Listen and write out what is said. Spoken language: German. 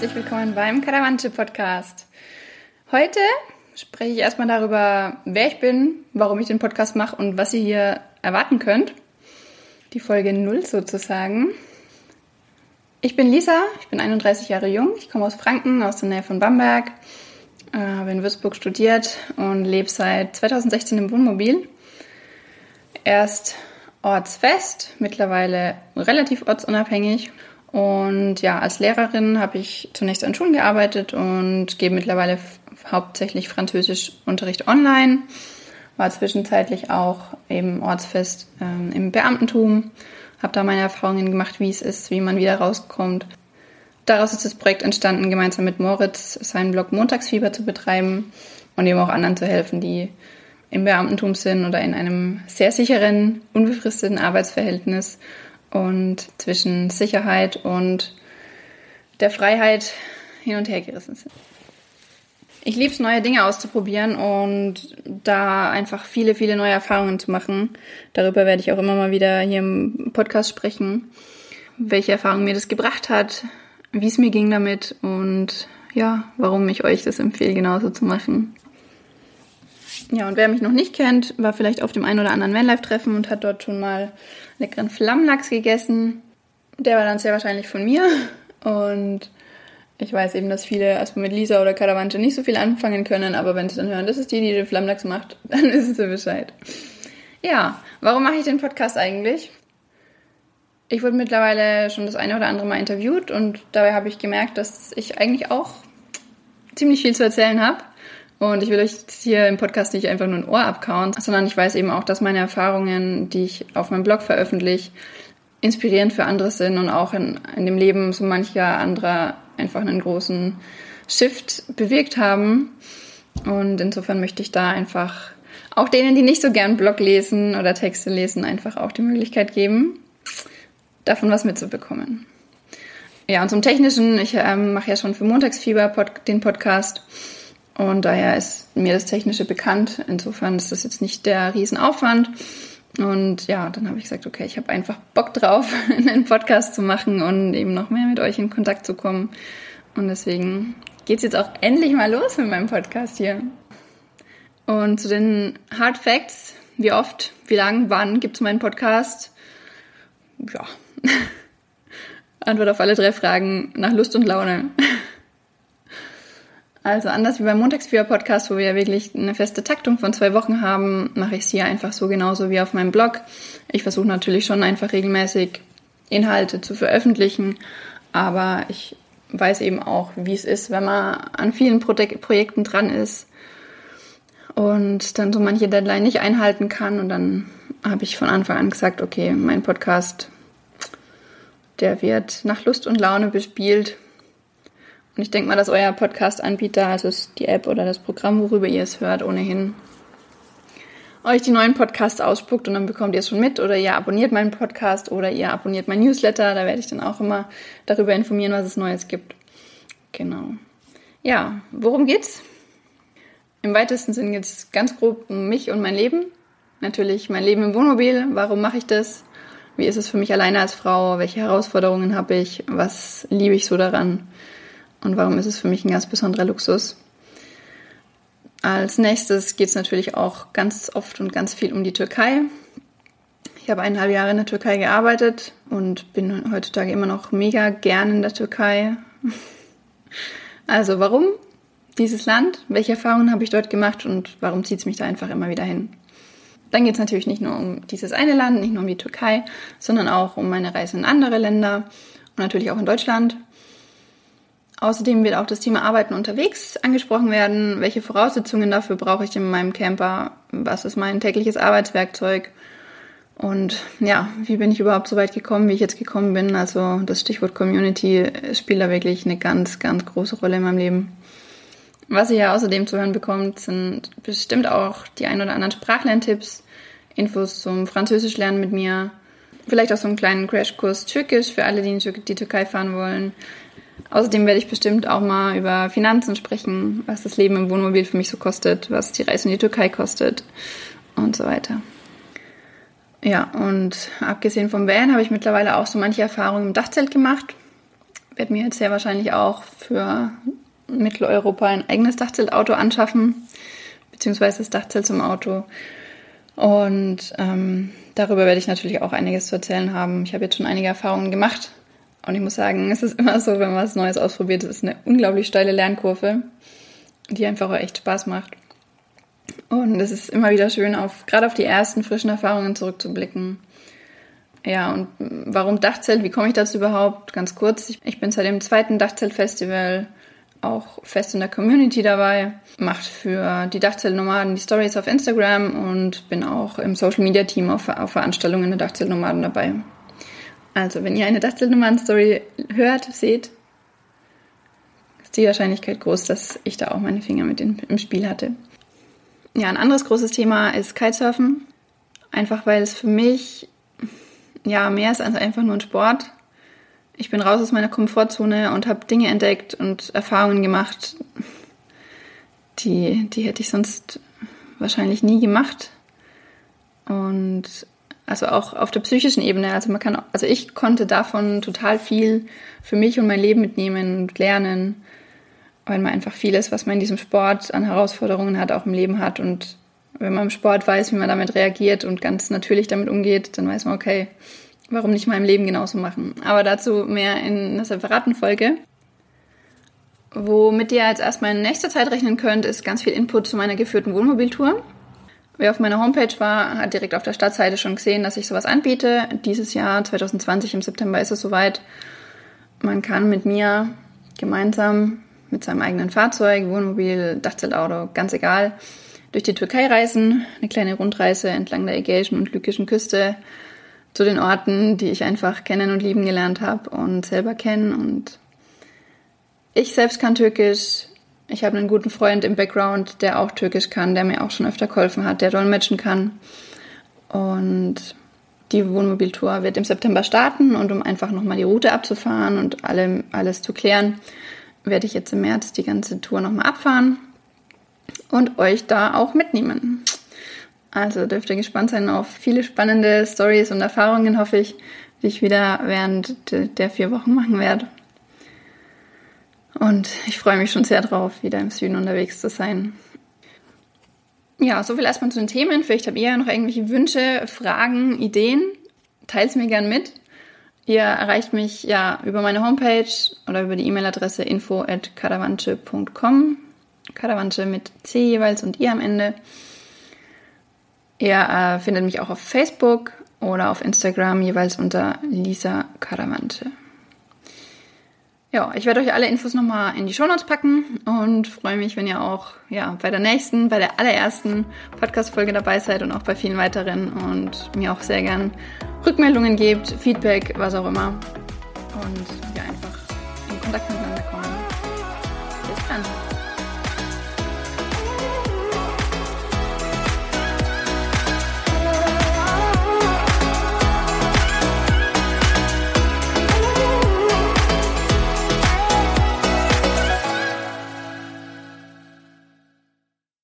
willkommen beim Karawanche Podcast. Heute spreche ich erstmal darüber, wer ich bin, warum ich den Podcast mache und was ihr hier erwarten könnt. Die Folge 0 sozusagen. Ich bin Lisa, ich bin 31 Jahre jung, ich komme aus Franken, aus der Nähe von Bamberg, äh, habe in Würzburg studiert und lebe seit 2016 im Wohnmobil. Erst ortsfest, mittlerweile relativ ortsunabhängig. Und ja, als Lehrerin habe ich zunächst an Schulen gearbeitet und gebe mittlerweile hauptsächlich Französischunterricht online. War zwischenzeitlich auch eben ortsfest ähm, im Beamtentum habe da meine Erfahrungen gemacht, wie es ist, wie man wieder rauskommt. Daraus ist das Projekt entstanden, gemeinsam mit Moritz seinen Blog Montagsfieber zu betreiben und eben auch anderen zu helfen, die im Beamtentum sind oder in einem sehr sicheren, unbefristeten Arbeitsverhältnis und zwischen Sicherheit und der Freiheit hin und her gerissen sind. Ich liebe es, neue Dinge auszuprobieren und da einfach viele, viele neue Erfahrungen zu machen. Darüber werde ich auch immer mal wieder hier im Podcast sprechen, welche Erfahrungen mir das gebracht hat, wie es mir ging damit und ja, warum ich euch das empfehle, genauso zu machen. Ja, und wer mich noch nicht kennt, war vielleicht auf dem einen oder anderen Vanlife-Treffen und hat dort schon mal leckeren Flammlachs gegessen. Der war dann sehr wahrscheinlich von mir und ich weiß eben, dass viele erstmal mit Lisa oder Caravante nicht so viel anfangen können, aber wenn sie dann hören, das ist die, die den Flammlachs macht, dann wissen sie Bescheid. Ja, warum mache ich den Podcast eigentlich? Ich wurde mittlerweile schon das eine oder andere Mal interviewt und dabei habe ich gemerkt, dass ich eigentlich auch ziemlich viel zu erzählen habe. Und ich will euch hier im Podcast nicht einfach nur ein Ohr abkauen, sondern ich weiß eben auch, dass meine Erfahrungen, die ich auf meinem Blog veröffentliche, inspirierend für andere sind und auch in, in dem Leben so mancher anderer einfach einen großen Shift bewirkt haben. Und insofern möchte ich da einfach auch denen, die nicht so gern Blog lesen oder Texte lesen, einfach auch die Möglichkeit geben, davon was mitzubekommen. Ja, und zum Technischen, ich ähm, mache ja schon für Montagsfieber den Podcast und daher ist mir das Technische bekannt. Insofern ist das jetzt nicht der Riesenaufwand. Und ja, dann habe ich gesagt, okay, ich habe einfach Bock drauf, einen Podcast zu machen und eben noch mehr mit euch in Kontakt zu kommen. Und deswegen geht es jetzt auch endlich mal los mit meinem Podcast hier. Und zu den Hard Facts, wie oft, wie lang, wann gibt es meinen Podcast? Ja. Antwort auf alle drei Fragen nach Lust und Laune. Also anders wie beim Montagsfieber-Podcast, wo wir ja wirklich eine feste Taktung von zwei Wochen haben, mache ich es hier einfach so genauso wie auf meinem Blog. Ich versuche natürlich schon einfach regelmäßig Inhalte zu veröffentlichen, aber ich weiß eben auch, wie es ist, wenn man an vielen Pro Projekten dran ist und dann so manche Deadline nicht einhalten kann. Und dann habe ich von Anfang an gesagt, okay, mein Podcast, der wird nach Lust und Laune bespielt und ich denke mal, dass euer Podcast-Anbieter, also die App oder das Programm, worüber ihr es hört, ohnehin euch die neuen Podcasts ausspuckt und dann bekommt ihr es schon mit oder ihr abonniert meinen Podcast oder ihr abonniert mein Newsletter. Da werde ich dann auch immer darüber informieren, was es Neues gibt. Genau. Ja, worum geht's? Im weitesten Sinn geht es ganz grob um mich und mein Leben. Natürlich mein Leben im Wohnmobil. Warum mache ich das? Wie ist es für mich alleine als Frau? Welche Herausforderungen habe ich? Was liebe ich so daran? Und warum ist es für mich ein ganz besonderer Luxus. Als nächstes geht es natürlich auch ganz oft und ganz viel um die Türkei. Ich habe eineinhalb Jahre in der Türkei gearbeitet und bin heutzutage immer noch mega gern in der Türkei. Also warum dieses Land? Welche Erfahrungen habe ich dort gemacht und warum zieht es mich da einfach immer wieder hin? Dann geht es natürlich nicht nur um dieses eine Land, nicht nur um die Türkei, sondern auch um meine Reise in andere Länder und natürlich auch in Deutschland. Außerdem wird auch das Thema Arbeiten unterwegs angesprochen werden. Welche Voraussetzungen dafür brauche ich in meinem Camper? Was ist mein tägliches Arbeitswerkzeug? Und ja, wie bin ich überhaupt so weit gekommen, wie ich jetzt gekommen bin? Also das Stichwort Community spielt da wirklich eine ganz, ganz große Rolle in meinem Leben. Was ihr ja außerdem zu hören bekommt, sind bestimmt auch die ein oder anderen Sprachlern-Tipps, Infos zum Französisch lernen mit mir, vielleicht auch so einen kleinen Crashkurs Türkisch für alle, die in die Türkei fahren wollen, Außerdem werde ich bestimmt auch mal über Finanzen sprechen, was das Leben im Wohnmobil für mich so kostet, was die Reise in die Türkei kostet und so weiter. Ja, und abgesehen vom Van habe ich mittlerweile auch so manche Erfahrungen im Dachzelt gemacht. werde mir jetzt sehr wahrscheinlich auch für Mitteleuropa ein eigenes Dachzeltauto anschaffen, beziehungsweise das Dachzelt zum Auto. Und ähm, darüber werde ich natürlich auch einiges zu erzählen haben. Ich habe jetzt schon einige Erfahrungen gemacht. Und ich muss sagen, es ist immer so, wenn man was Neues ausprobiert, es ist eine unglaublich steile Lernkurve, die einfach auch echt Spaß macht. Und es ist immer wieder schön, auf, gerade auf die ersten frischen Erfahrungen zurückzublicken. Ja, und warum Dachzelt? Wie komme ich dazu überhaupt? Ganz kurz. Ich, ich bin seit dem zweiten Dachzeltfestival auch fest in der Community dabei, macht für die Dachzeltnomaden die Stories auf Instagram und bin auch im Social Media Team auf, auf Veranstaltungen der Dachzeltnomaden dabei. Also, wenn ihr eine Dachzeltnomaden-Story hört, seht, ist die Wahrscheinlichkeit groß, dass ich da auch meine Finger mit in, im Spiel hatte. Ja, ein anderes großes Thema ist Kitesurfen. Einfach weil es für mich ja mehr ist als einfach nur ein Sport ich bin raus aus meiner Komfortzone und habe Dinge entdeckt und Erfahrungen gemacht, die, die hätte ich sonst wahrscheinlich nie gemacht. Und also auch auf der psychischen Ebene, also man kann, also ich konnte davon total viel für mich und mein Leben mitnehmen und lernen, weil man einfach vieles, was man in diesem Sport an Herausforderungen hat, auch im Leben hat. Und wenn man im Sport weiß, wie man damit reagiert und ganz natürlich damit umgeht, dann weiß man, okay, warum nicht mal im Leben genauso machen. Aber dazu mehr in einer separaten Folge. Womit ihr jetzt erstmal in nächster Zeit rechnen könnt, ist ganz viel Input zu meiner geführten Wohnmobiltour. Wer auf meiner Homepage war, hat direkt auf der Startseite schon gesehen, dass ich sowas anbiete. Dieses Jahr, 2020 im September, ist es soweit. Man kann mit mir gemeinsam mit seinem eigenen Fahrzeug, Wohnmobil, Dachzeltauto, ganz egal, durch die Türkei reisen. Eine kleine Rundreise entlang der ägäischen und lykischen Küste zu den Orten, die ich einfach kennen und lieben gelernt habe und selber kennen. Und ich selbst kann Türkisch. Ich habe einen guten Freund im Background, der auch Türkisch kann, der mir auch schon öfter geholfen hat, der dolmetschen kann. Und die Wohnmobiltour wird im September starten und um einfach nochmal die Route abzufahren und alle, alles zu klären, werde ich jetzt im März die ganze Tour nochmal abfahren und euch da auch mitnehmen. Also dürft ihr gespannt sein auf viele spannende Stories und Erfahrungen, hoffe ich, die ich wieder während der vier Wochen machen werde. Und ich freue mich schon sehr drauf, wieder im Süden unterwegs zu sein. Ja, so viel erstmal zu den Themen. Vielleicht habt ihr ja noch irgendwelche Wünsche, Fragen, Ideen. Teilt es mir gern mit. Ihr erreicht mich ja über meine Homepage oder über die E-Mail-Adresse info at caravanche.com. Caravanche mit C jeweils und I am Ende. Ihr äh, findet mich auch auf Facebook oder auf Instagram jeweils unter Lisa Caramante. Ja, ich werde euch alle Infos nochmal in die Shownotes packen und freue mich, wenn ihr auch ja, bei der nächsten, bei der allerersten Podcast-Folge dabei seid und auch bei vielen weiteren und mir auch sehr gern Rückmeldungen gebt, Feedback, was auch immer. Und ja, einfach in Kontakt. Bis dann.